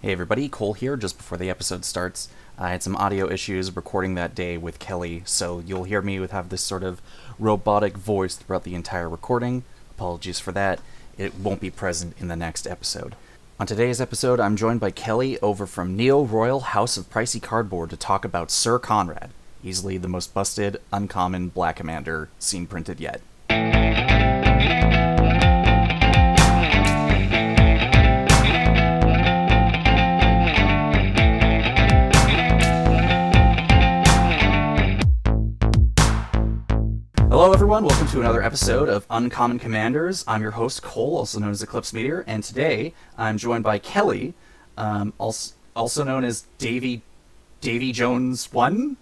Hey everybody, Cole here just before the episode starts. I had some audio issues recording that day with Kelly, so you'll hear me with have this sort of robotic voice throughout the entire recording. Apologies for that. It won't be present in the next episode. On today's episode, I'm joined by Kelly over from Neo Royal House of Pricey Cardboard to talk about Syr Konrad, easily the most busted, uncommon black commander seen printed yet. To another episode of Uncommon Commanders. I'm your host, Cole, also known as Eclipse Meteor, and today I'm joined by Kelly, um, also, also known as Davy Davy Jones One.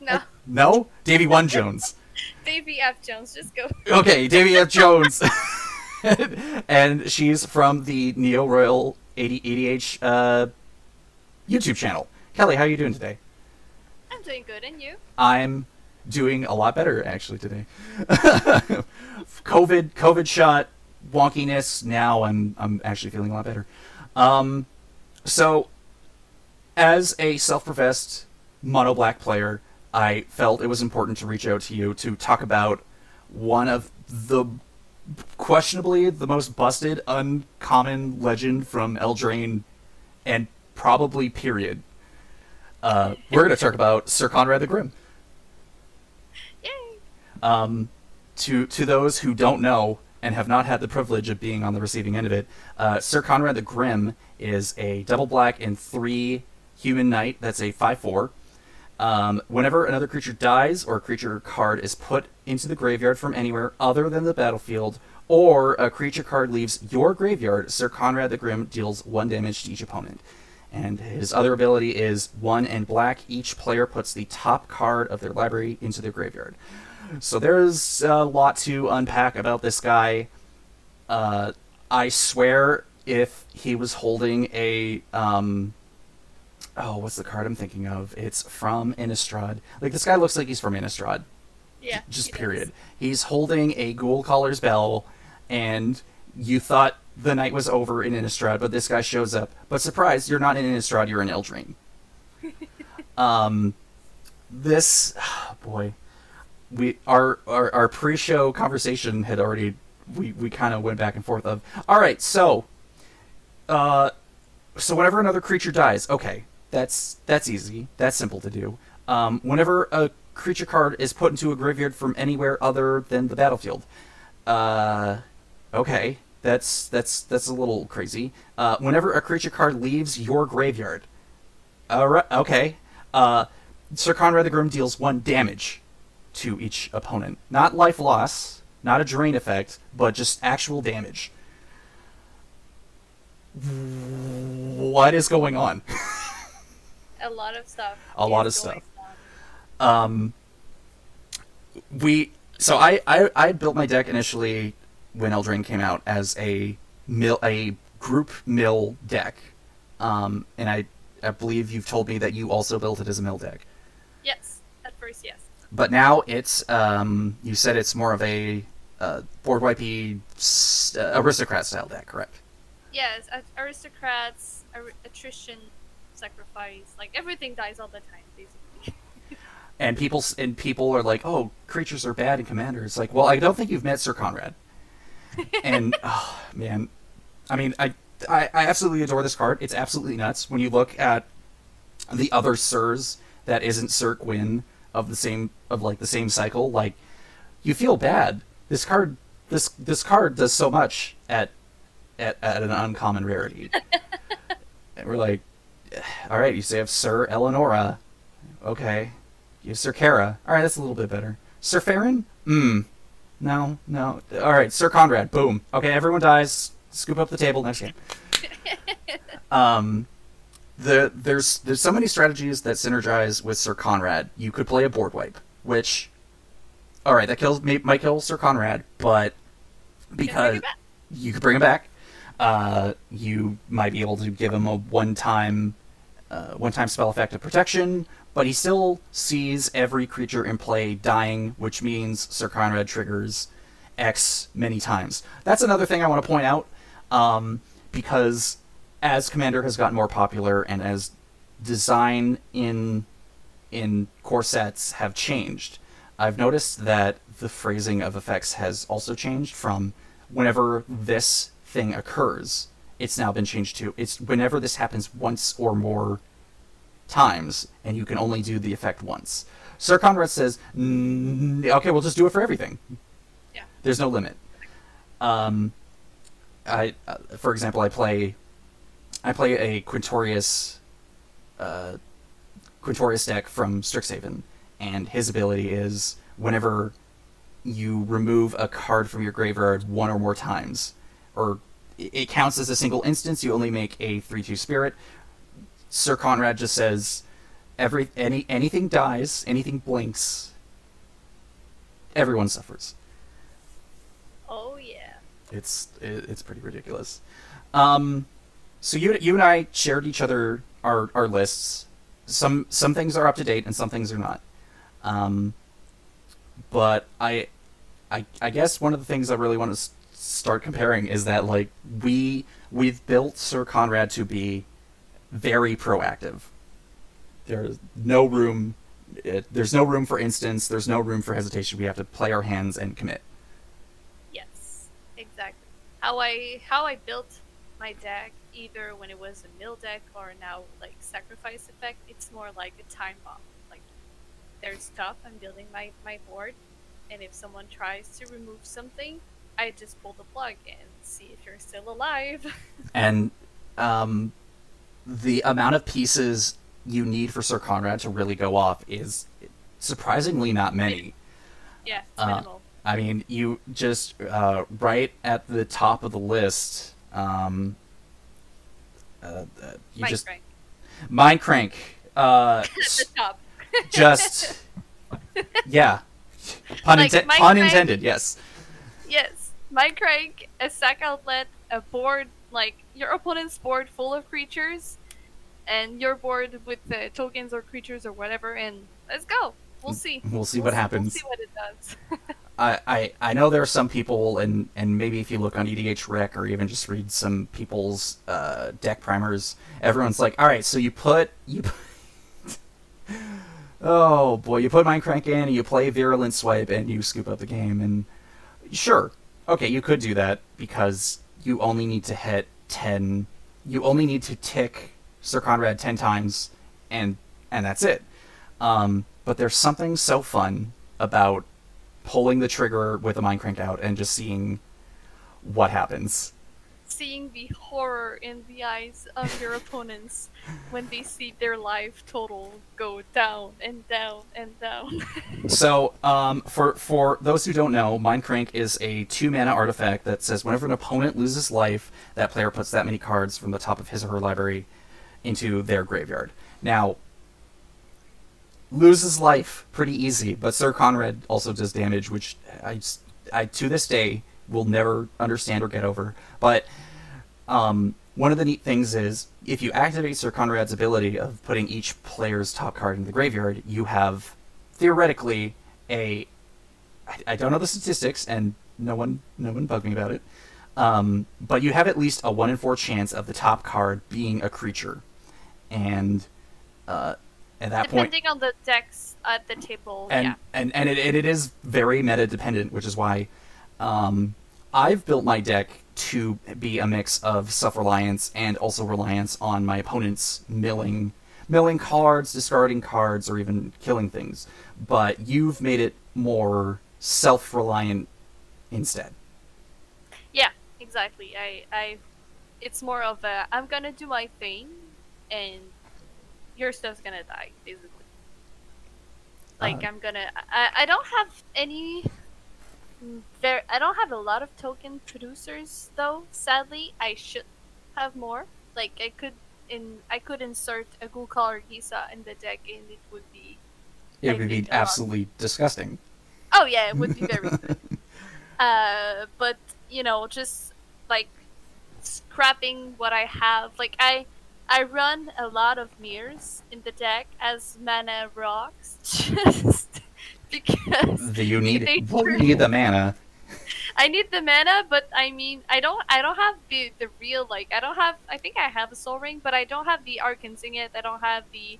No, No, Davy One Jones. Davy F. Jones, just go. Okay, Davy F. Jones, and she's from the Neo Royal 80 ADH uh, YouTube channel. Kelly, how are you doing today? I'm doing good, and you? I'm doing a lot better actually today. COVID, COVID shot, wonkiness. Now I'm I'm actually feeling a lot better. Um, so, as a self-professed mono black player, I felt it was important to reach out to you to talk about one of the questionably the most busted, uncommon legend from Eldraine, and probably period. Uh, we're going to talk about Syr Konrad the Grim. Um, to to those who don't know and have not had the privilege of being on the receiving end of it, uh, Syr Konrad the Grim is a double black and three human knight. That's a five four. Um, whenever another creature dies or a creature card is put into the graveyard from anywhere other than the battlefield, or a creature card leaves your graveyard, Syr Konrad the Grim deals one damage to each opponent. And his other ability is one and black. Each player puts the top card of their library into their graveyard. So there's a lot to unpack about this guy. Uh, I swear, if he was holding a um, oh, what's the card I'm thinking of? It's from Innistrad. Like this guy looks like he's from Innistrad. Yeah. Just he period. He's holding a Ghoulcaller's Bell, and you thought the night was over in Innistrad, but this guy shows up. But surprise, you're not in Innistrad, you're in Eldraine. um, this, boy, we our our, our pre-show conversation had already we we kind of went back and forth of all right, so, uh, so whenever another creature dies, okay, that's that's easy, that's simple to do. Um, whenever a creature card is put into a graveyard from anywhere other than the battlefield, uh, okay, that's that's that's a little crazy. Uh, whenever a creature card leaves your graveyard, alright, okay, uh, Syr Konrad the Grim deals one damage to each opponent, not life loss, not a drain effect, but just actual damage. What is going on? A lot of stuff. A lot of stuff. on. um we so I, I I built my deck initially when Eldraine came out as a mill a group mill deck. Um and I I believe you've told me that you also built it as a mill deck. Yes. At first, yes. But now it's um you said it's more of a uh, board wipey uh, aristocrat style deck, correct? Yes. Aristocrats, ar- attrition, sacrifice, like everything dies all the time, basically. And people and people are like, "Oh, creatures are bad in Commander." It's like, well, I don't think you've met Syr Konrad. and oh, man, I mean, I, I I absolutely adore this card. It's absolutely nuts when you look at the other Sirs that isn't Syr Gwyn of the same of like the same cycle. Like, you feel bad. This card this this card does so much at at, at an uncommon rarity. and we're like, all right, you say have Syr Elenora, okay. You have Syr Carah. All right, that's a little bit better. Syr Faren? Hmm. No, no. All right, Syr Konrad. Boom. Okay, everyone dies. Scoop up the table. Next game. um, the there's there's so many strategies that synergize with Syr Konrad. You could play a board wipe, which, all right, that kills may, might kill Syr Konrad, but because bring it back. you could bring him back. Uh, you might be able to give him a one-time, uh, one-time spell effect of protection, but he still sees every creature in play dying, which means Syr Konrad triggers X many times. That's another thing I want to point out, um, because as Commander has gotten more popular and as design in in core sets have changed, I've noticed that the phrasing of effects has also changed from whenever this thing occurs, it's now been changed to it's whenever this happens once or more times, and you can only do the effect once. Syr Konrad says, "Okay, we'll just do it for everything. Yeah. There's no limit." Um, I, uh, for example, I play, I play a Quintorius, uh, Quintorius deck from Strixhaven, and his ability is whenever you remove a card from your graveyard one or more times, or it counts as a single instance. You only make a three-two spirit. Syr Konrad just says, every any anything dies, anything blinks, everyone suffers. Oh yeah. It's it, it's pretty ridiculous. Um, so you you and I shared each other our our lists. Some some things are up to date and some things are not. Um, but I, I I guess one of the things I really want to start comparing is that like we we've built Syr Konrad to be very proactive. There's no room. It, there's no room for instance. There's no room for hesitation. We have to play our hands and commit. Yes, exactly. How I how I built my deck, either when it was a mill deck or now like sacrifice effect, it's more like a time bomb. Like there's stuff I'm building my my board, and if someone tries to remove something, I just pull the plug and see if you're still alive. and um, the amount of pieces you need for Syr Konrad to really go off is surprisingly not many. yeah, it's Uh, minimal. I mean, you just uh, right at the top of the list. Um, uh, uh, you Mike just Frank. mind crank. Uh, the s- top. just yeah, pun, Like, pun intended. Yes. Yes, my crank, a sack outlet, a board like your opponent's board full of creatures, and your board with the tokens or creatures or whatever, and let's go. We'll see. We'll see what happens. We'll see what it does. I, I, I know there are some people, and, and maybe if you look on EDHREC or even just read some people's uh, deck primers, everyone's like, all right, so you put you. Put, oh boy, you put Mind Crank in, and you play Virulent Swipe, and you scoop up the game, and sure, okay, you could do that because you only need to hit ten. You only need to tick Syr Konrad ten times, and and that's it. Um, but there's something so fun about pulling the trigger with the mind cranked out and just seeing what happens. Seeing the horror in the eyes of your opponents when they see their life total go down and down and down. So, um, for for those who don't know, Mind Crank is a two mana artifact that says whenever an opponent loses life, that player puts that many cards from the top of his or her library into their graveyard. Now, loses life pretty easy, but Syr Konrad also does damage, which I, I to this day will never understand or get over. But um, one of the neat things is if you activate Syr Konrad's ability of putting each player's top card in the graveyard, you have theoretically a I, I don't know the statistics and no one no one bug me about it. Um, but you have at least a one in four chance of the top card being a creature, and uh, at that point, Depending on the decks at the table, and yeah. and and it, it is very meta dependent, which is why um, I've built my deck to be a mix of self reliance and also reliance on my opponent's milling milling cards, discarding cards, or even killing things. But you've made it more self reliant instead. Yeah, exactly. I, I, it's more of a I'm gonna do my thing, and your stuff's gonna die, basically. Like Uh. I'm gonna. I, I don't have any. There, I don't have a lot of token producers though. Sadly, I should have more. Like I could in I could insert a Ghoulcaller Gisa in the deck, and it would be. It would be lot. absolutely disgusting. Oh yeah, it would be very good. Uh, but you know, just like scrapping what I have. Like I, I run a lot of mirrors in the deck as mana rocks, just because The you need They well, you need the mana. I need the mana, but I mean, I don't. I don't have the the real like. I don't have. I think I have a Soul Ring, but I don't have the Arcane Signet. I don't have the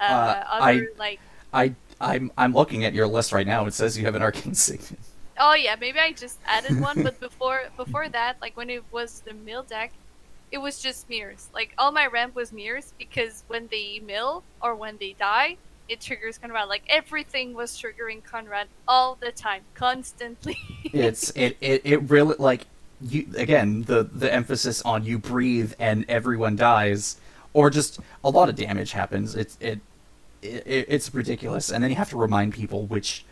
uh, Uh, other I- like. I I'm I'm looking at your list right now. It says you have an arcane signet. Oh yeah, maybe I just added one, but before before that, like when it was the mill deck, it was just mirrors. Like all my ramp was mirrors because when they mill or when they die, it triggers Konrad. Like everything was triggering Konrad all the time, constantly. It's it, it it really like you again the the emphasis on you breathe and everyone dies or just a lot of damage happens. It's it, it it's ridiculous, and then you have to remind people which.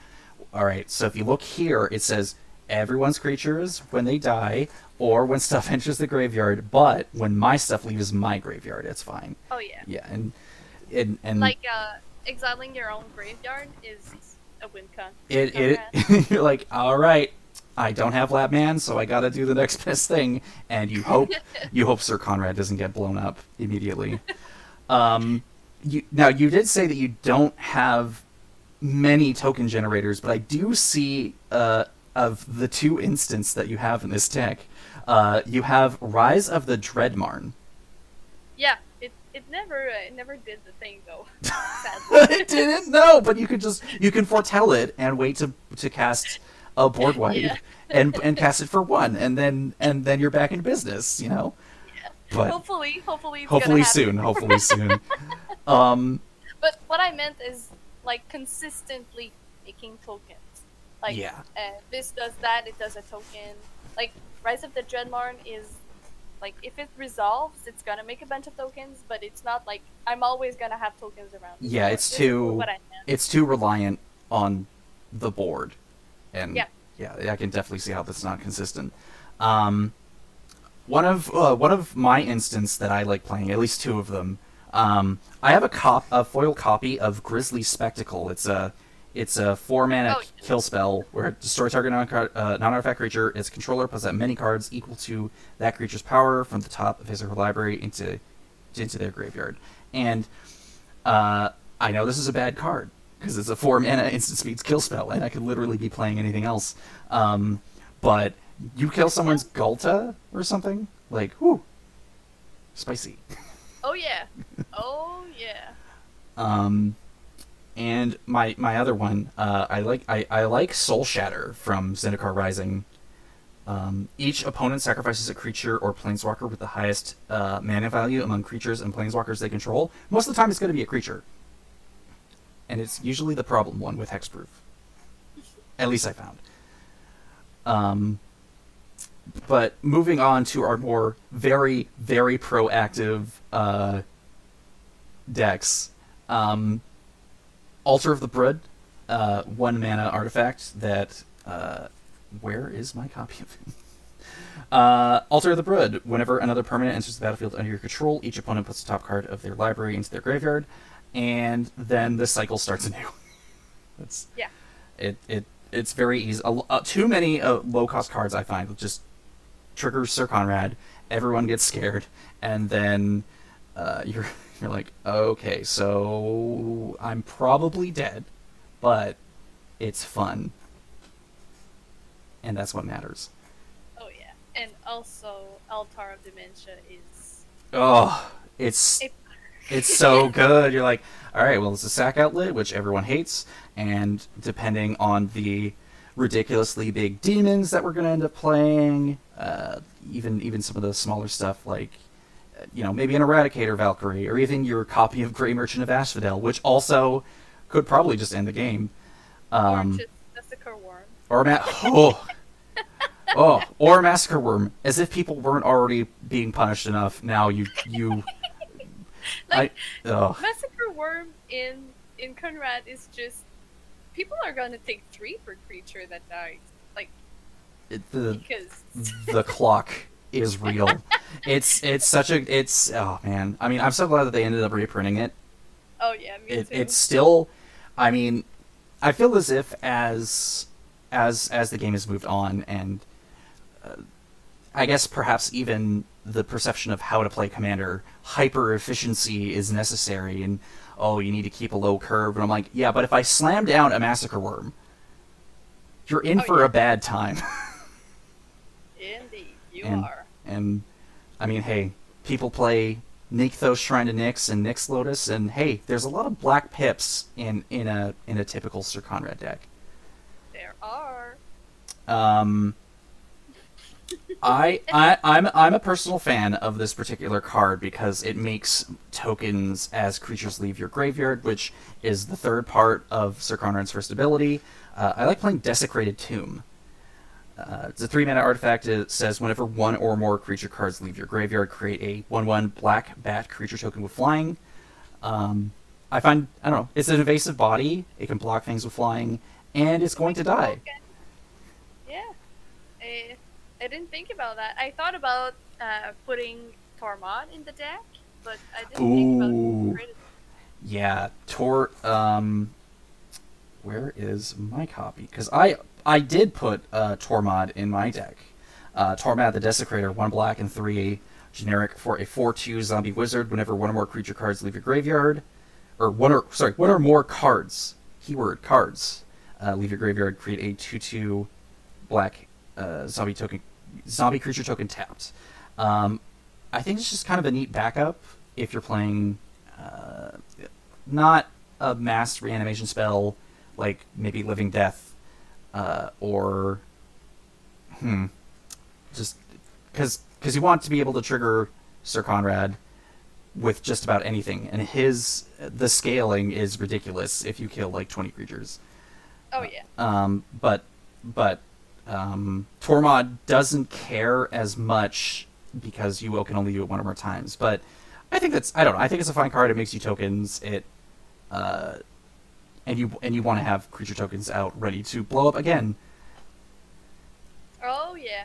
All right, so if you look here, it says everyone's creatures when they die or when stuff enters the graveyard, but when my stuff leaves my graveyard, it's fine. oh yeah. Yeah, and and and Like uh, exiling your own graveyard is a win con. it it you're like, all right, I don't have lab man, so I got to do the next best thing, and you hope you hope Syr Konrad doesn't get blown up immediately. Um, you now you did say that you don't have many token generators, but I do see uh, of the two instants that you have in this deck, uh, you have Rise of the Dread Marn. Yeah, it it never uh, it never did the thing though. It didn't No, but you could just you can foretell it and wait to to cast a board wide Yeah. and and cast it for one, and then and then you're back in business, you know. But hopefully, hopefully, hopefully soon, hopefully soon. Um, But what I meant is like consistently making tokens. Like Yeah. uh, this does that, it does a token. Like Rise of the Dread Marn is like if it resolves, it's gonna make a bunch of tokens, but it's not like I'm always gonna have tokens around. Yeah, it's too- what I meant. it's too reliant on the board, and Yeah. yeah, I can definitely see how that's not consistent. Um, one of uh, one of my instants that I like playing, at least two of them. Um, I have a cop, a foil copy of Grisly Spectacle. It's a it's a four mana Oh, kill spell where destroy target non uh, non-artifact creature. Its controller puts out many cards equal to that creature's power from the top of his or her library into into their graveyard. And uh, I know this is a bad card because it's a four mana instant speed kill spell, and I could literally be playing anything else. Um, but you kill someone's Ghalta or something, like, whoo, spicy. Oh yeah. Oh yeah. Um, and my my other one, uh, I like I, I like Soul Shatter from Zendikar Rising. Um, each opponent sacrifices a creature or planeswalker with the highest uh, mana value among creatures and planeswalkers they control. Most of the time, it's going to be a creature, and it's usually the problem one with hexproof. At least I found. Um, but moving on to our more very very proactive uh, decks. Um, Altar of the Brood, uh, one mana artifact that. Uh, where is my copy of it? Uh, Altar of the Brood. Whenever another permanent enters the battlefield under your control, each opponent puts the top card of their library into their graveyard, and then the cycle starts anew. That's Yeah. it. It it's very easy. Uh, too many uh, low cost cards I find just triggers Syr Konrad. Everyone gets scared, and then uh, you're you're like, okay, so I'm probably dead, but it's fun, and that's what matters. Oh yeah. And also Altar of Dementia is Oh, it's it's so good. You're like, all right, well, it's a sack outlet, which everyone hates, and depending on the ridiculously big demons that we're going to end up playing, uh, even even some of the smaller stuff like, you know, maybe an Eradicator Valkyrie, or even your copy of Gray Merchant of Asphodel, which also could probably just end the game. or Um, just Massacre Wurm. or ma- oh, oh, or Massacre Wurm, as if people weren't already being punished enough. Now you you. Like I, oh. Massacre Wurm in in Konrad is just people are gonna take three per creature that dies. Like it, the because the clock is real. It's it's such a it's oh man. I mean, I'm so glad that they ended up reprinting it. oh yeah, me it too. it's still I mean, I feel as if as as as the game has moved on and uh, I guess perhaps even the perception of how to play commander hyper efficiency is necessary and oh you need to keep a low curve and I'm like yeah but if I slam down a massacre wurm you're in Oh, for yeah. a bad time indeed You and, are. And I mean, hey, people play Nykthos Shrine to Nyx and Nyx Lotus, and hey, there's a lot of black pips in in a in a typical Syr Konrad deck. There are. Um, I, I I'm I'm a personal fan of this particular card because it makes tokens as creatures leave your graveyard, which is the third part of Syr Konrad's first ability. Uh, I like playing Desecrated Tomb. Uh, it's a three mana artifact. It says whenever one or more creature cards leave your graveyard, create a one-one black bat creature token with flying. Um, I find I don't know. It's an invasive body. It can block things with flying, and it's going to die. Okay. Yeah. I, I didn't think about that. I thought about uh, putting Tormod in the deck, but I didn't think Ooh. about Desecrated. Yeah, Tor. Um, where is my copy? Because I I did put uh, Tormod in my deck. Uh, Tormod the Desecrator, one black and three generic for a four-two zombie wizard. Whenever one or more creature cards leave your graveyard, or one or sorry, one or more cards, keyword cards, uh, leave your graveyard. Create a two-two black uh, zombie token, zombie creature token tapped. Um, I think it's just kind of a neat backup if you're playing uh, not a mass reanimation spell like maybe Living Death uh, or hmm, just because because you want to be able to trigger Syr Konrad with just about anything, and his the scaling is ridiculous if you kill like twenty creatures. Oh yeah. Um, but but um, Tormod doesn't care as much because you will can only do it one or more times. But I think that's I don't know. I think it's a fine card. It makes you tokens. It uh, and you and you want to have creature tokens out ready to blow up again. Oh yeah.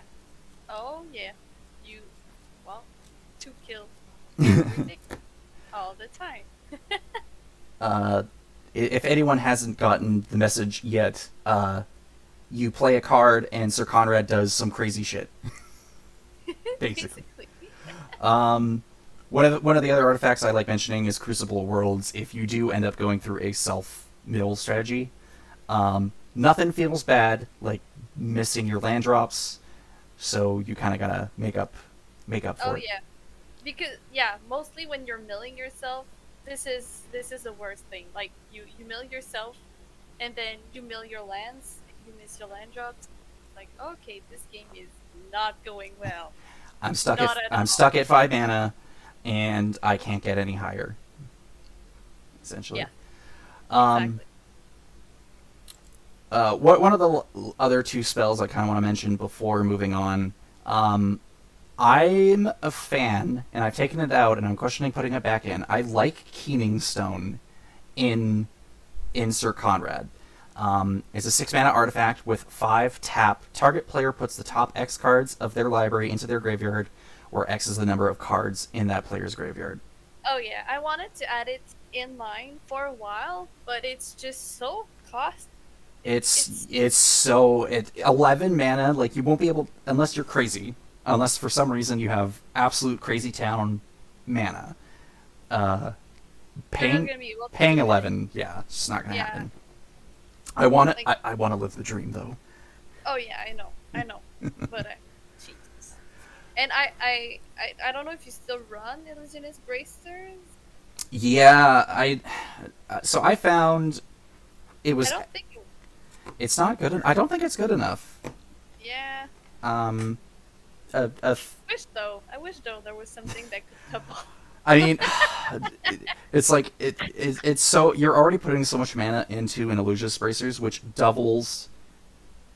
Oh yeah. You, well, two kills all the time. Uh, if anyone hasn't gotten the message yet, uh, you play a card and Syr Konrad does some crazy shit. Basically. Um, one of the, one of the other artifacts I like mentioning is Crucible Worlds. If you do end up going through a self mill strategy, um, nothing feels bad like missing your land drops, so you kind of gotta make up make up for Oh it. yeah, because yeah, mostly when you're milling yourself, this is this is the worst thing. Like you you mill yourself, and then you mill your lands, you miss your land drops. Like okay, this game is not going well. I'm stuck Not at at I'm stuck at five mana, and I can't get any higher. Essentially. Yeah, Um, exactly. uh, what one of the l- other two spells I kind of want to mention before moving on. Um, I'm a fan, and I've taken it out, and I'm questioning putting it back in. I like Keening Stone in in Syr Konrad. Um, it's a six mana artifact with five tap. Target player puts the top X cards of their library into their graveyard, where X is the number of cards in that player's graveyard. Oh yeah, I wanted to add it in line for a while, but it's just so cost. It's It's- it's so it eleven mana. Like you won't be able unless you're crazy. Unless for some reason you have absolute crazy town mana. Uh, paying paying eleven, yeah, it's not gonna Yeah. happen. I want to. Like- I, I want to live the dream though. Oh yeah, I know, I know, but I, Jesus. And I, I, I, I don't know if you still run Illusionist Bracers. Yeah, I. uh, So I found it was. I don't think. It's not good. en- I don't think it's good enough. yeah. Um, a, a f- Wish though. I wish though there was something that could double. I mean, it's like it, it, it's so you're already putting so much mana into an Illusion Bracers, which doubles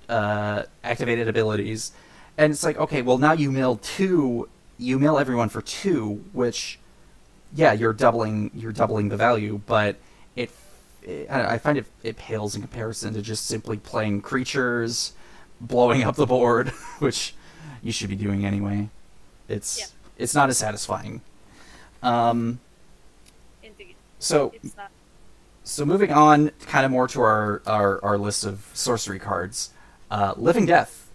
uh, activated abilities, and it's like okay, well now you mill two, you mill everyone for two, which yeah, you're doubling you're doubling the value, but it, it I I find it it pales in comparison to just simply playing creatures, blowing up the board, which you should be doing anyway. It's Yeah. it's not as satisfying. Um, Indeed, so it's not. so moving on, kind of more to our, our, our list of sorcery cards. Uh, Living Death,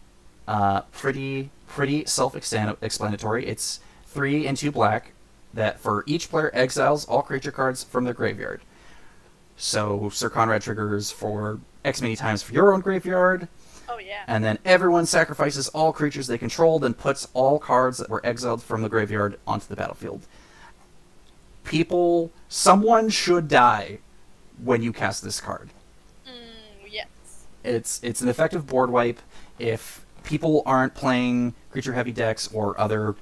uh, pretty pretty self-explanatory. It's three and two black. That for each player exiles all creature cards from their graveyard. So Syr Konrad triggers for X many times for your own graveyard. Oh yeah. And then everyone sacrifices all creatures they controlled and puts all cards that were exiled from the graveyard onto the battlefield. People, someone should die when you cast this card. Mm, yes. It's it's an effective board wipe if people aren't playing creature heavy decks or other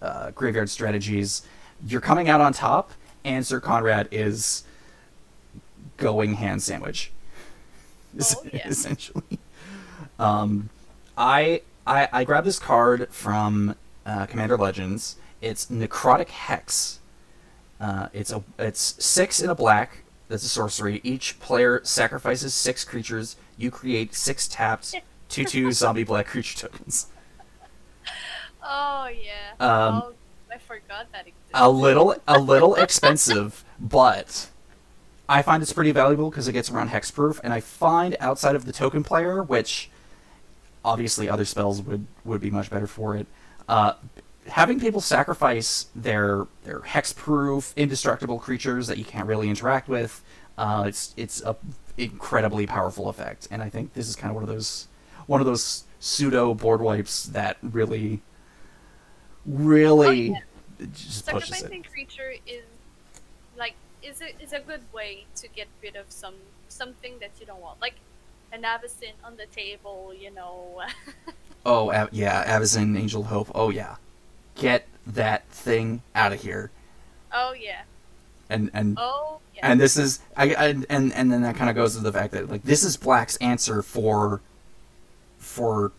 uh, graveyard strategies. You're coming out on top, and Syr Konrad is going hand sandwich. Oh, yeah. Essentially, um, I, I I grabbed this card from uh, Commander Legends. It's Necrotic Hex. Uh, it's a it's six in a black. That's a sorcery. Each player sacrifices six creatures. You create six tapped two two zombie black creature tokens. Oh yeah. Um, oh, I forgot that existed. A little a little expensive, but I find it's pretty valuable because it gets around hexproof, and I find outside of the token player, which obviously other spells would would be much better for it. Uh, having people sacrifice their their hexproof, indestructible creatures that you can't really interact with, uh, it's it's a incredibly powerful effect, and I think this is kind of one of those one of those pseudo board wipes that really really oh, just pushes it. Sacrificing creature is like is a is a good way to get rid of some something that you don't want, like an avacyn on the table. You know. Oh Av- yeah, Avacyn, Angel Hope. Oh yeah, get that thing out of here. oh yeah. And and Oh yeah. and this is I, I and and then that kind of goes to the fact that like this is Black's answer for for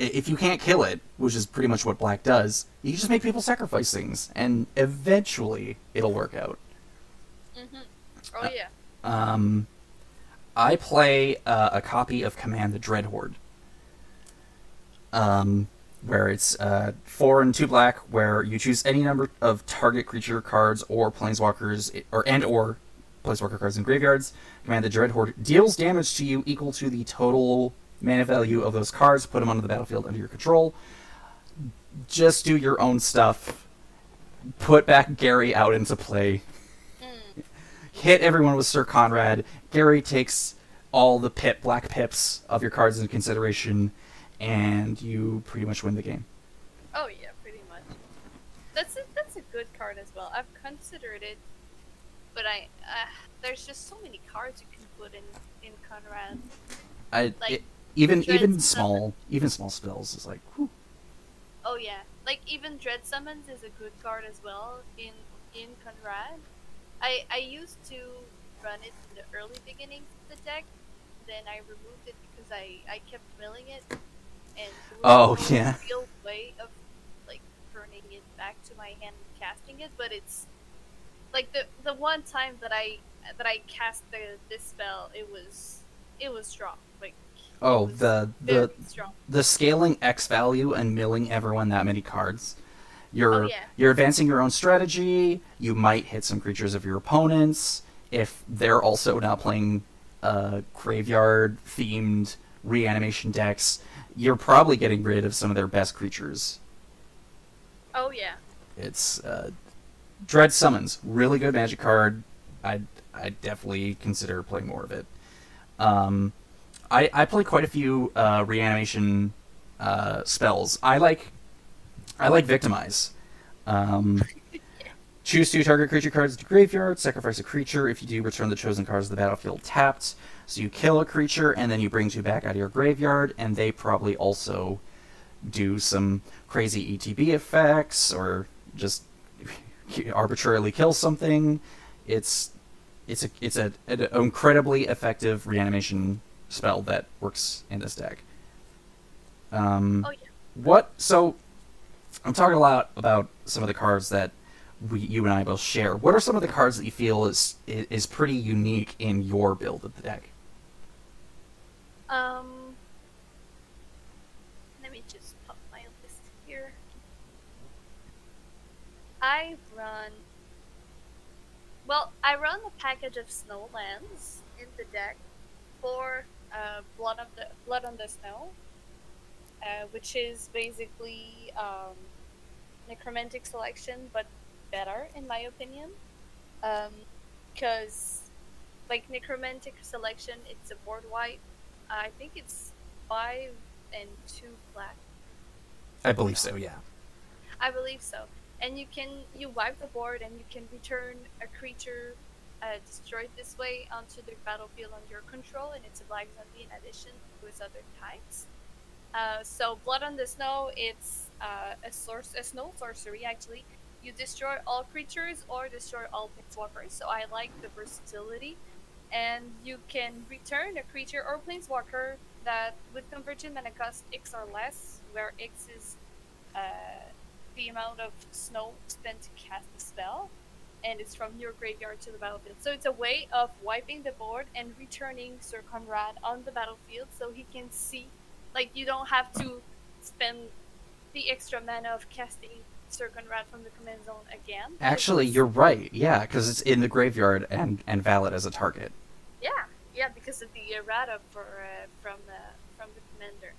if you can't kill it, which is pretty much what Black does, you just make people sacrifice things, and eventually it'll work out. hmm Oh yeah. Um, I play uh, a copy of Command the Dreadhorde. Um, where it's uh, four and two black, where you choose any number of target creature cards or planeswalkers, or and or planeswalker cards in graveyards. Command the Dreadhorde deals damage to you equal to the total mana value of those cards. Put them onto the battlefield under your control. Just do your own stuff. Put back Gary out into play Mm. hit everyone with Syr Konrad. Gary takes all the pip black pips of your cards into consideration, and you pretty much win the game. Oh yeah, pretty much. That's a, that's a good card as well. I've considered it, but I uh, there's just so many cards you can put in in Konrad. I Like, it- even Dread even small even small spells is like whew. Oh yeah, like even Dread Summons is a good card as well in in Konrad. I I used to run it in the early beginnings of the deck, then I removed it because I I kept milling it, and Oh, yeah. real way of like turning it back to my hand and casting it. But it's like the the one time that I that I cast the this spell, it was it was strong. Like oh the the the scaling X value and milling everyone that many cards. You're Oh, yeah. you're advancing your own strategy. You might hit some creatures of your opponents if they're also not playing uh, graveyard themed reanimation decks. You're probably getting rid of some of their best creatures. Oh yeah. It's uh, Dread Summons, really good magic card. I I definitely consider playing more of it. Um, I I play quite a few uh, reanimation uh, spells. I like I like victimize. Um, choose two target creature cards to graveyard. Sacrifice a creature. If you do, return the chosen cards to the battlefield tapped. So you kill a creature, and then you bring two back out of your graveyard, and they probably also do some crazy ETB effects or just arbitrarily kill something. It's it's a it's a, an incredibly effective reanimation spell that works in this deck. Um, Oh yeah. what? So I'm talking a lot about some of the cards that we you and I both share. What are some of the cards that you feel is is, is pretty unique in your build of the deck? Um, let me just pop my list here. I run. Well, I run a package of snowlands in the deck for uh, blood of the blood on the snow, uh, which is basically um, necromantic selection, but better in my opinion. Because like necromantic selection, it's a board wipe. I think it's five and two black. I believe so. Yeah. I believe so. And you can you wipe the board and you can return a creature uh, destroyed this way onto the battlefield under your control, and it's a black zombie in addition to its other types. Uh, so blood on the snow, it's uh, a a snow sorcery actually. You destroy all creatures or destroy all planeswalkers. So I like the versatility, and you can return a creature or planeswalker that with converted mana cost X or less, where X is uh, the amount of snow spent to cast the spell, and it's from your graveyard to the battlefield. So it's a way of wiping the board and returning Syr Konrad on the battlefield so he can see. Like, you don't have to spend the extra mana of casting Syr Konrad from the command zone again. Actually, you're right. Yeah, because it's in the graveyard and and valid as a target. Yeah, yeah, because of the errata for uh, from the from the commander.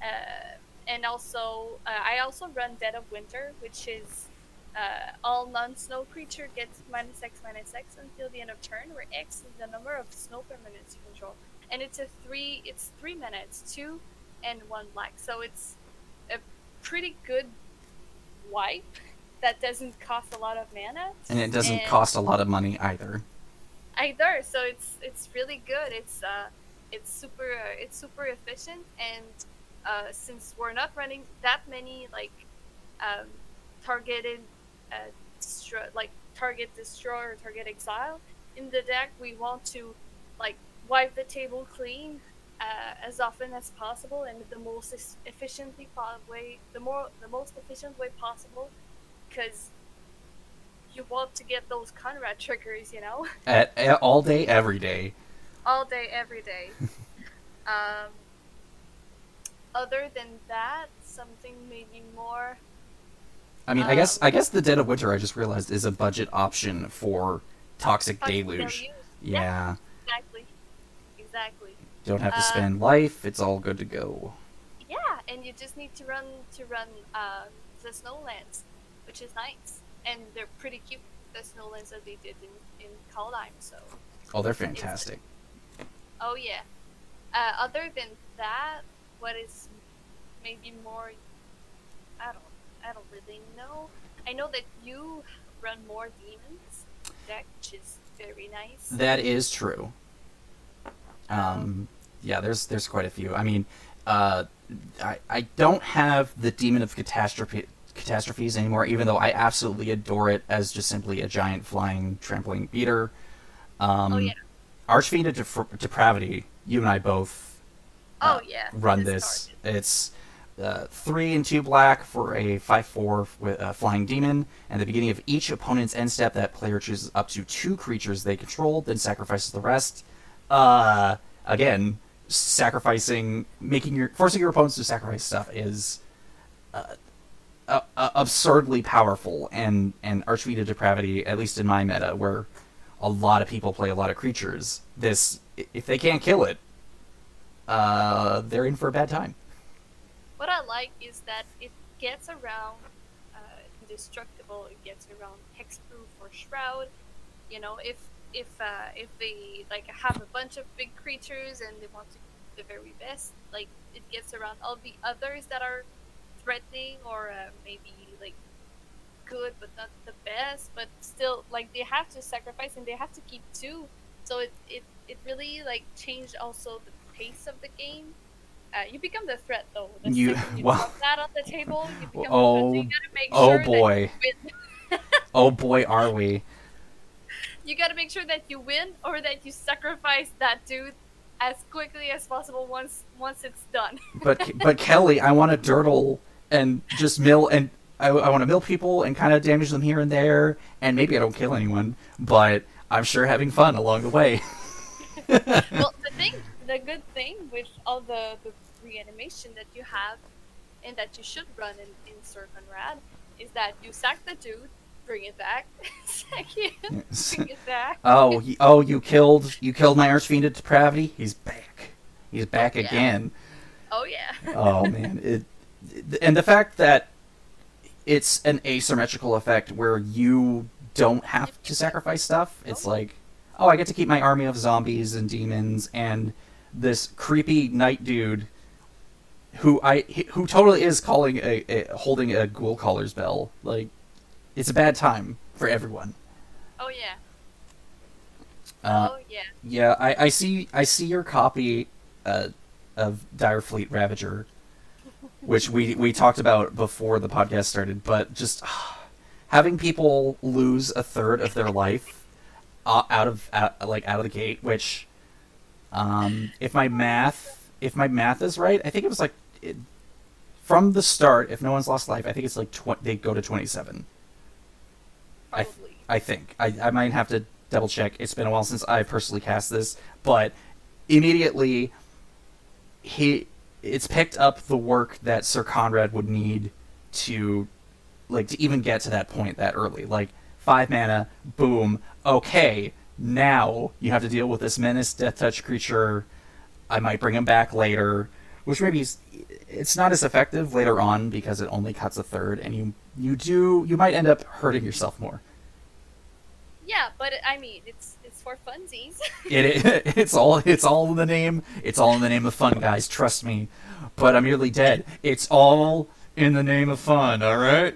Uh, and also, uh, I also run Dead of Winter, which is uh, all non-snow creature gets minus X minus X until the end of turn, where X is the number of snow permanents you control, and it's a three. It's three minutes, two and one black. So it's a pretty good wipe that doesn't cost a lot of mana. And it doesn't And- cost a lot of money either. either. So it's it's really good. It's uh it's super uh, it's super efficient and uh, since we're not running that many like um, targeted uh, destroy like target destroy or target exile in the deck, we want to like wipe the table clean uh, as often as possible and the most efficiently way the more the most efficient way possible because you want to get those Konrad triggers, you know. At, at all day, every day. all day, every day. um, other than that, something maybe more. I mean, I guess I guess the Dead of Winter I just realized is a budget option for Toxic Toxic Deluge. Deluge. Yeah, Exactly. Exactly. you don't have to Uh, spend life. It's all good to go. Yeah, and you just need to run to run um, the snowlands, which is nice, and they're pretty cute. The snowlands that they did in in Kaldheim, so. Oh, they're fantastic. Oh yeah. Uh, other than that, what is maybe more? I don't. I don't really know. I know that you run more demons deck, which is very nice. That is true. Um, yeah, there's there's quite a few. I mean, uh, I I don't have the Demon of Catastrophe catastrophes anymore, even though I absolutely adore it as just simply a giant flying trampling beater. Um, Oh, yeah. Archfiend of Def- Depravity. You and I both uh, oh yeah. run this this. It's uh, three and two black for a five-four with a flying demon. And the beginning of each opponent's end step, that player chooses up to two creatures they control, then sacrifices the rest. Uh, again, sacrificing, making your forcing your opponents to sacrifice stuff is uh, uh, uh, absurdly powerful. And and Archfiend of Depravity, at least in my meta, where a lot of people play a lot of creatures, this if they can't kill it, they're in for a bad time. What I like is that it gets around uh, indestructible. It gets around hexproof or shroud. You know, if if uh, if they like have a bunch of big creatures and they want to the very best, like it gets around all the others that are threatening or uh, maybe like good but not the best. But still, like they have to sacrifice and they have to keep two. So it it, it really like changed also the pace of the game. Uh, you become the threat though. The You- you well- that on the table, you become Oh, the threat. So oh sure boy. Oh boy, are we! you gotta make sure that you win or that you sacrifice that dude as quickly as possible once once it's done. But but Kelly, I want to dirtle and just mill and I, I want to mill people and kind of damage them here and there, and maybe I don't kill anyone, but I'm sure having fun along the way. well, the good thing with all the, the reanimation that you have, and that you should run in, in Syr Konrad, is that you sack the dude, bring it back, sack it, bring it back. Oh, he, oh, you killed you killed my archfiend of depravity. He's back. He's back Yeah. again. Oh yeah. oh man it and the fact that it's an asymmetrical effect where you don't have to sacrifice stuff it's oh. like oh i get to keep my army of zombies and demons and this creepy night dude who I who totally is calling a, a holding a ghoulcaller's bell. Like, it's a bad time for everyone. Oh yeah. Uh, oh yeah. Yeah, I, I see. I see your copy uh, of Direfleet Ravager, which we we talked about before the podcast started. But just having people lose a third of their life uh, out of out, like out of the gate, which, um, if my math if my math is right, I think it was like it, from the start. If no one's lost life, I think it's like tw- they go to twenty seven. I th- I think I I might have to double check. It's been a while since I personally cast this, but immediately he it's picked up the work that Syr Konrad would need to like to even get to that point that early. Like five mana, boom, okay, now you have to deal with this menace death touch creature. I might bring him back later, which maybe is, it's not as effective later on because it only cuts a third, and you you do you might end up hurting yourself more. Yeah, but I mean, it's it's for funsies. It, it it's all it's all in the name. It's all in the name of fun, guys. Trust me. But I'm nearly dead. It's all in the name of fun. All right.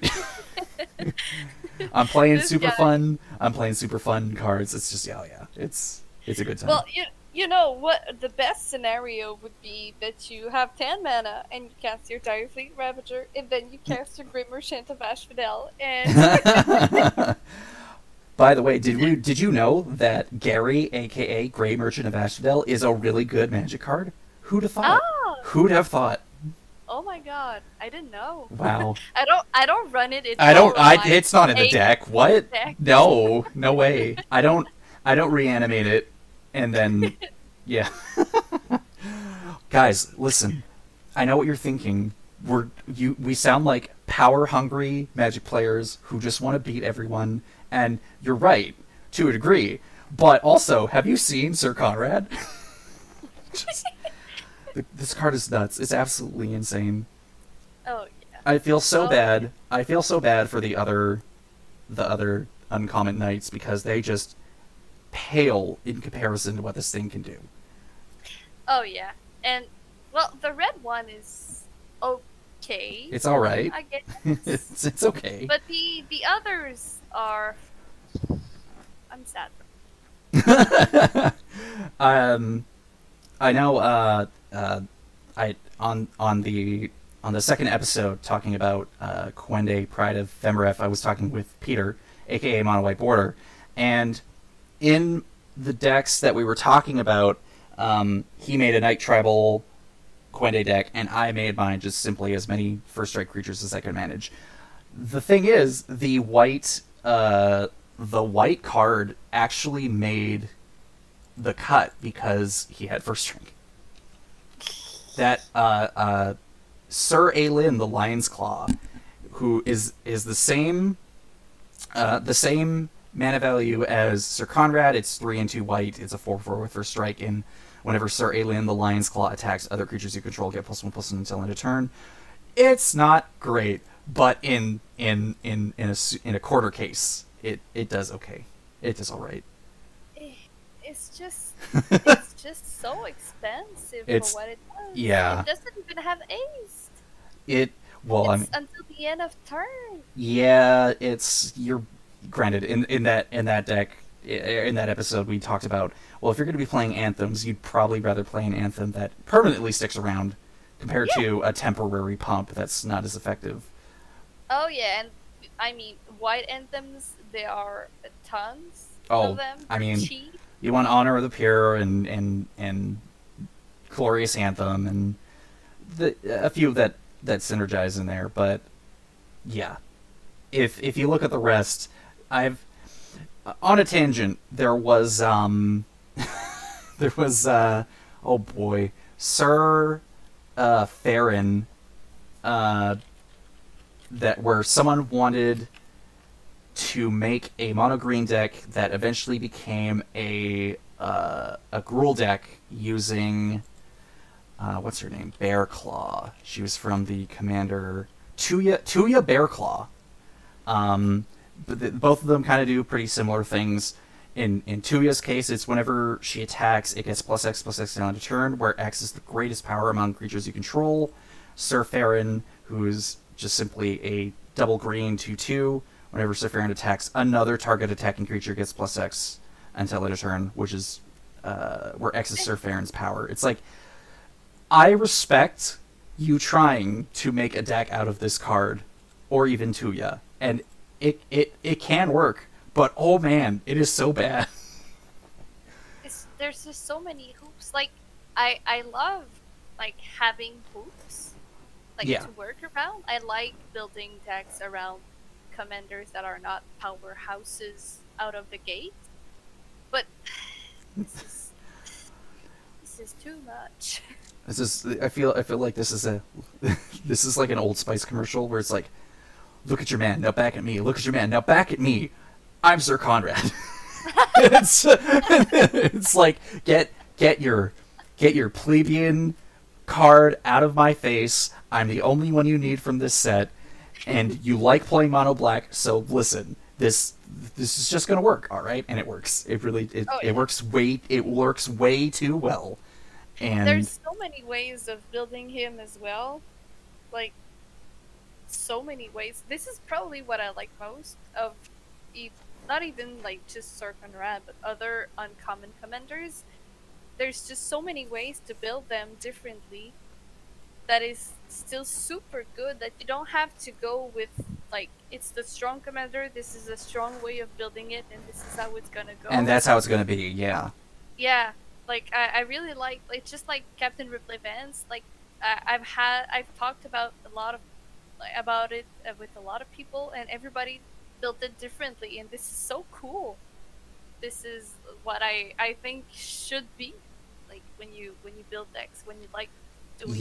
I'm playing This super guy- fun. I'm playing super fun cards. It's just yeah, yeah. It's it's a good time. well, you you know what the best scenario would be that you have ten mana and you cast your Dire Fleet Ravager, and then you cast your Grim Merchant of Asphodel, and By the way, did we did you know that Gary, aka Gray Merchant of Asphodel, is a really good Magic card? Who'd have thought? ah, Who'd have thought? Oh my god, I didn't know. Wow. I don't I don't run it. I don't. I. It's not in the deck. What? deck. No. No way. I don't. I don't reanimate it, and then, yeah. Guys, listen. I know what you're thinking. We're you. We sound like power hungry Magic players who just want to beat everyone, and you're right to a degree. But also, have you seen Syr Konrad? Just- this card is nuts. It's absolutely insane. Oh yeah. I feel so Oh. bad. I feel so bad for the other, the other uncommon knights because they just pale in comparison to what this thing can do. Oh yeah, and well, the red one is okay. It's all right. I guess. it's it's okay. But the the others are. I'm sad. um, I know. Uh, uh, I on on the on the second episode talking about uh, Kwende Pride of Femeref, I was talking with Peter, aka Mono White Border, and in the decks that we were talking about, um, he made a Knight Tribal Kwende deck, and I made mine just simply as many first strike creatures as I could manage. The thing is, the white uh, the white card actually made the cut because he had first strike. That uh, uh, Syr Alin, the Lion's Claw, who is is the same uh, the same mana value as Syr Konrad. It's three and two white. It's a four four with first strike. And whenever Syr Alin, the Lion's Claw, attacks other creatures you control, get plus one plus one until end of turn. It's not great, but in in in in a in a quarter case, it it does okay. It does all right. It's just it's just so expensive It's- for what it does. yeah. It doesn't even have ace. It well, I mean, until the end of turn. yeah, it's you're granted in in that in that deck in that episode we talked about. Well, if you're going to be playing anthems, you'd probably rather play an anthem that permanently sticks around compared Yeah. to a temporary pump that's not as effective. Oh yeah, and I mean white anthems. There are tons Oh, of them. I They're mean, cheap. You want Honor of the Pure and and and Glorious Anthem and the a few that that synergize in there, but yeah. If if you look at the rest, I've on a tangent, there was um there was uh oh boy, Sir uh Faren uh that where someone wanted to make a mono green deck that eventually became a uh, a Gruul deck using uh, what's her name Bearclaw. She was from the Commander Tuya Tuya Bearclaw. Um, but th- both of them kind of do pretty similar things. In in Tuya's case, it's whenever she attacks, it gets plus X plus X down to turn, where X is the greatest power among creatures you control. Syr Faren, who's just simply a double green 2 2. Whenever Sir attacks, another target attacking creature gets plus X until end of turn, which is uh, where X is Sir power. It's like, I respect you trying to make a deck out of this card, or even Tuya, and it, it, it can work, but oh man, it is so bad. It's, there's just so many hoops. Like I I love like having hoops, like Yeah. to work around. I like building decks around commanders that are not powerhouses out of the gate. But this is this is too much. This is I feel I feel like this is a this is like an Old Spice commercial where it's like, look at your man now back at me, look at your man now back at me, I'm Syr Konrad. it's it's like get get your get your plebeian card out of my face. I'm the only one you need from this set, and you like playing mono black. So listen, this this is just gonna work, all right? And it works. It really it, Oh, yeah. it works way it works way too well. And There's so many ways of building him as well. Like so many ways. This is probably what I like most of e- not even like just Syr Konrad, but other uncommon commanders. There's just so many ways to build them differently that is still super good that you don't have to go with like it's the strong commander, this is a strong way of building it and this is how it's gonna go. and that's how it's gonna be. Yeah. Yeah, like I, I really like like just like Captain Ripley Vance. Like I, I've had I've talked about a lot of like, about it uh, with a lot of people, and everybody built it differently, and this is so cool. This is what I I think should be like when you when you build decks when you like doing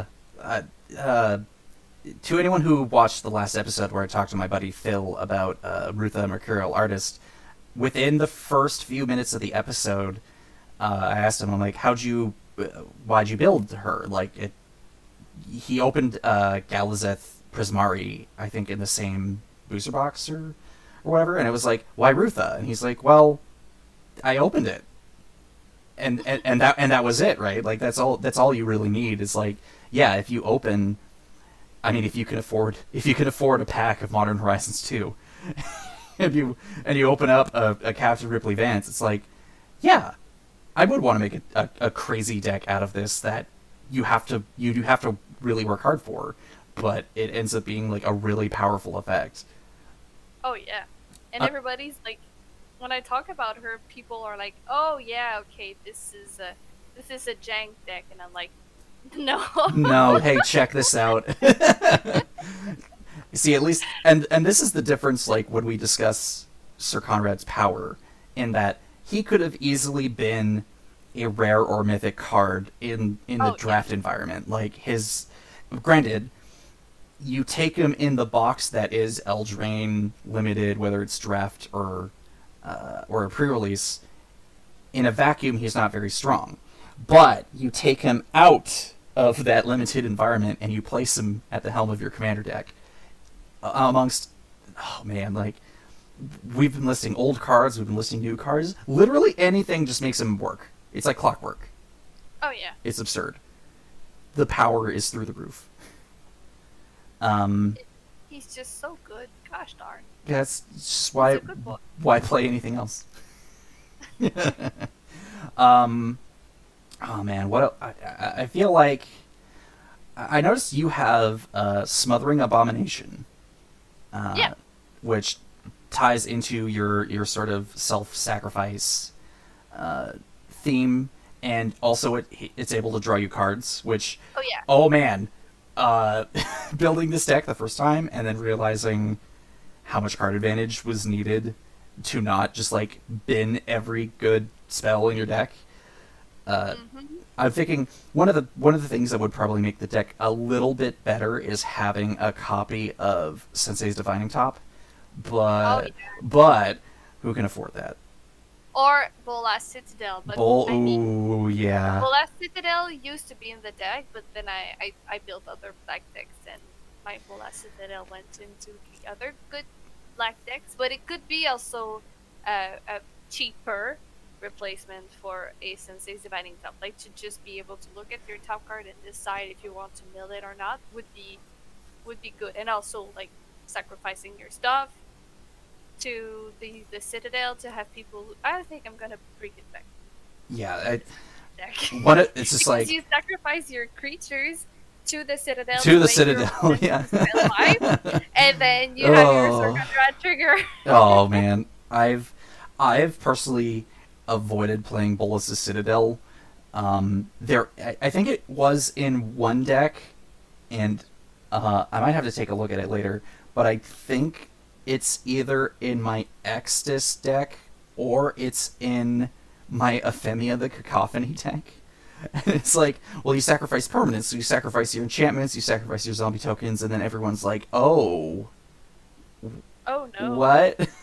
it. Uh, uh, to anyone who watched the last episode where I talked to my buddy Phil about uh, Rutha Mercurial Artist, within the first few minutes of the episode, uh, I asked him, I'm like, how'd you, uh, why'd you build her? Like, it, he opened uh, Galazeth Prismari, I think, in the same booster box or, or whatever, and it was like, why Rutha? And he's like, well, I opened it. And, and and that and that was it, right? Like that's all that's all you really need is like, yeah, if you open I mean if you can afford if you can afford a pack of Modern Horizons 2 and you and you open up a, a Captain Ripley Vance, it's like, yeah, I would want to make a, a, a crazy deck out of this that you have to you do have to really work hard for, but it ends up being like a really powerful effect. Oh yeah, and Uh, everybody's like, when I talk about her, people are like, "Oh yeah, okay, this is a this is a jank deck," and I'm like, "No, no, hey, check this out. See, at least, and and this is the difference. Like when we discuss Syr Konrad's power, in that he could have easily been a rare or mythic card in in the Oh, yeah. draft environment. Like his, granted, you take him in the box that is Eldraine limited, whether it's draft or uh, or a pre-release. In a vacuum, he's not very strong, but you take him out of that limited environment and you place him at the helm of your commander deck uh, amongst oh man like we've been listing old cards we've been listing new cards. Literally anything just makes him work. It's like clockwork. Oh yeah, it's absurd. The power is through the roof. Um he's just so good. Gosh darn, that's just why he's a good boy." why play anything else? Um oh man what I, I, I feel like i I noticed you have uh smothering abomination uh Yeah. which ties into your your sort of self-sacrifice uh theme and also it it's able to draw you cards which Oh yeah, oh man uh building this deck the first time and then realizing how much card advantage was needed to not just like bin every good spell in your deck uh hmm i'm thinking one of the one of the things that would probably make the deck a little bit better is having a copy of sensei's divining top but Oh, yeah. but who can afford that or Bolas Citadel, but Bull, I mean, ooh yeah Bolas Citadel used to be in the deck, but then I, I, I built other black decks, and my Bolas Citadel went into the other good black decks. But it could be also uh, uh, cheaper replacement for a Sensei's Divining Top. Like to just be able to look at your top card and decide if you want to mill it or not would be would be good. And also like sacrificing your stuff to the the Citadel to have people. I think I'm gonna bring it back. Yeah, I, what it, it's just like you sacrifice your creatures to the Citadel to the Citadel. Yeah. alive, and then you have your Oh. Trigger. oh man, I've I've personally avoided playing Bolas's Citadel. Um, there, I, I think it was in one deck, and uh, I might have to take a look at it later. But I think it's either in my Extus deck or it's in my Ephemia the Cacophony deck. And it's like, well, you sacrifice permanents, so you sacrifice your enchantments, you sacrifice your zombie tokens, and then everyone's like, oh, Oh no! what?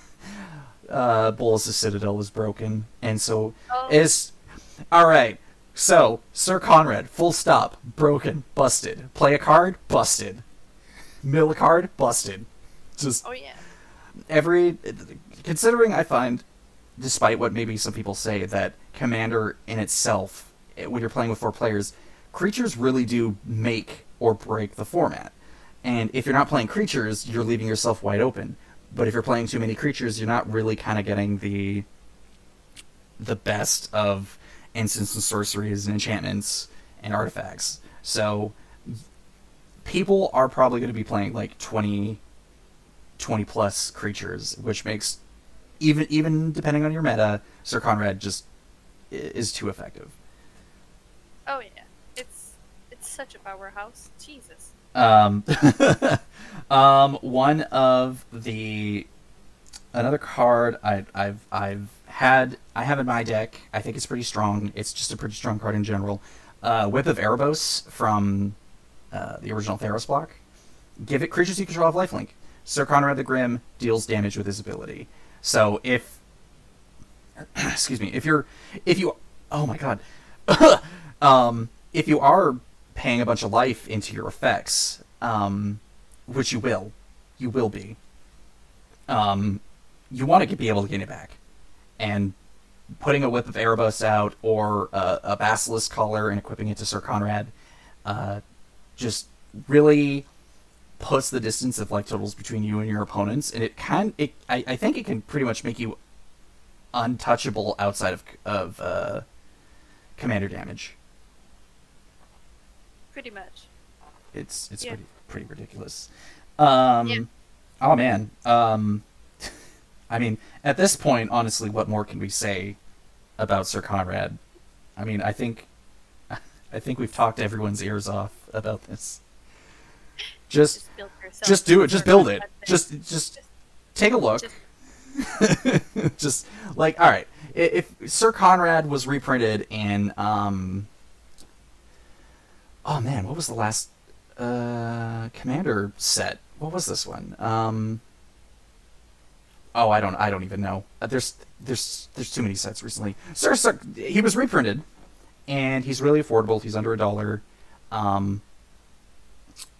Uh, Bolas' Citadel was broken, and so Oh, is all right. So Syr Konrad, full stop, broken, busted. Play a card, busted. Mill a card, busted. Just oh yeah. every considering I find, despite what maybe some people say, that Commander in itself, eh, when you're playing with four players, creatures really do make or break the format. And if you're not playing creatures, you're leaving yourself wide open. But if you're playing too many creatures, you're not really kind of getting the the best of instants and sorceries and enchantments and artifacts. So people are probably going to be playing like 20 20 plus creatures, which makes even even depending on your meta, Syr Konrad just is too effective. Oh yeah. It's it's such a powerhouse. Jesus. Um, um, one of the another card I, I've I've had I have in my deck. I think it's pretty strong. It's just a pretty strong card in general. Uh, Whip of Erebos from uh, the original Theros block. Give it creatures you control have lifelink. Syr Konrad the Grim deals damage with his ability. So if excuse me, if you're if you oh my god, um, if you are paying a bunch of life into your effects, um, which you will, you will be. Um, you want to be able to gain it back, and putting a whip of Erebos out or a, a basilisk collar and equipping it to Syr Konrad, uh, just really puts the distance of life totals between you and your opponents, and it can it I, I think it can pretty much make you untouchable outside of of uh, commander damage. Pretty much. It's it's Yeah. pretty pretty ridiculous. Um, Yeah. Oh man. Um, I mean, at this point, honestly, what more can we say about Syr Konrad? I mean, I think I think we've talked everyone's ears off about this. Just Just just do it. Just build it. Just just take a look. Just- just like all right if syr konrad was reprinted in um oh man what was the last uh commander set. What was this one? Um oh i don't i don't even know. Uh, there's there's there's too many sets recently. Sir, sir he was reprinted and he's really affordable. He's under a dollar. Um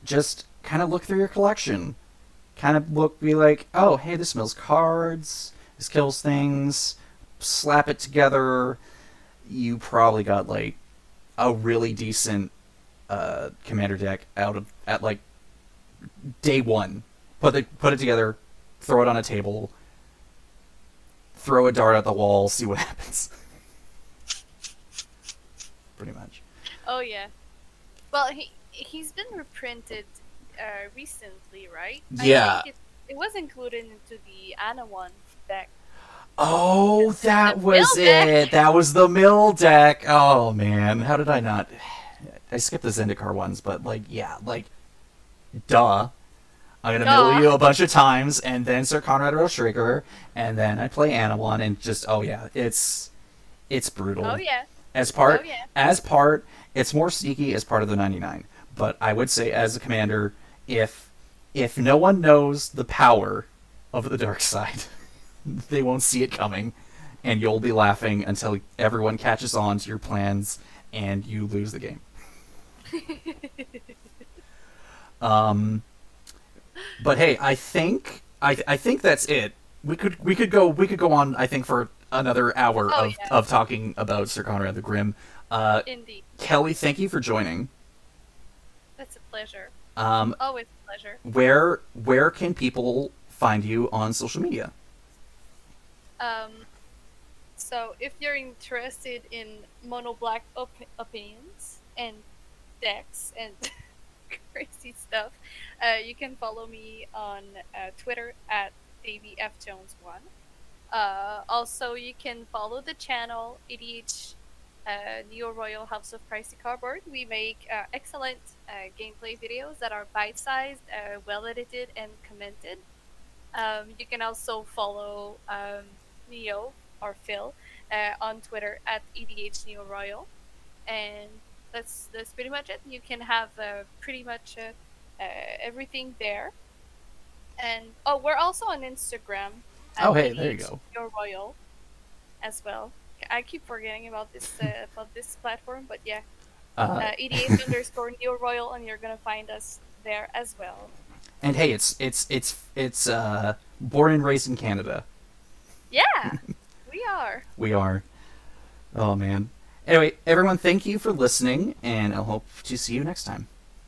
just kind of look through your collection. Kind of look, be like, oh, hey, this mills cards, this kills things, slap it together. You probably got like a really decent uh, commander deck out of at like day one. Put it put it together, throw it on a table, throw a dart at the wall, see what happens. Pretty much. Oh yeah. Well, he he's been reprinted uh, recently, right? Yeah. It, it was included into the Anowon deck. Oh, that was deck. it. That was the mill deck. Oh man, how did I not? I skipped the Zendikar ones, but like, yeah, like, duh. I'm gonna Duh. mill you a bunch of times, and then Syr Konrad Trigger, and then I play one, and just oh yeah, it's it's brutal. Oh yeah. As part Oh, yeah. as part, it's more sneaky as part of the 99. But I would say as a commander, if if no one knows the power of the dark side, they won't see it coming, and you'll be laughing until everyone catches on to your plans and you lose the game. um, but hey, I think I I think that's it. We could we could go we could go on I think for another hour Oh, of, yeah. of talking about Syr Konrad the Grim. Uh, Indeed. Kelly, thank you for joining. That's a pleasure. Um, Always a pleasure. where where can people find you on social media? Um, so if you're interested in mono black op- opinions and decks and crazy stuff, uh, you can follow me on uh, Twitter at Davy F Jones One. Uh, also, you can follow the channel EDH uh, Neo Royal House of Pricey Cardboard. We make uh, excellent uh, gameplay videos that are bite-sized, uh, well edited, and commented. Um, you can also follow um, Neo or Phil uh, on Twitter at EDH Neo Royal, and that's that's pretty much it. You can have uh, pretty much uh, uh, everything there. And oh, we're also on Instagram. Oh, hey, there you go. Neo Royal, as well. I keep forgetting about this uh, about this platform, but yeah, Uh, uh, EDH underscore Neo Royal, and you're gonna find us there as well. and hey, it's it's it's it's uh, born and raised in Canada. Yeah, we are. We are. Oh man. Anyway, everyone, thank you for listening, and I hope to see you next time.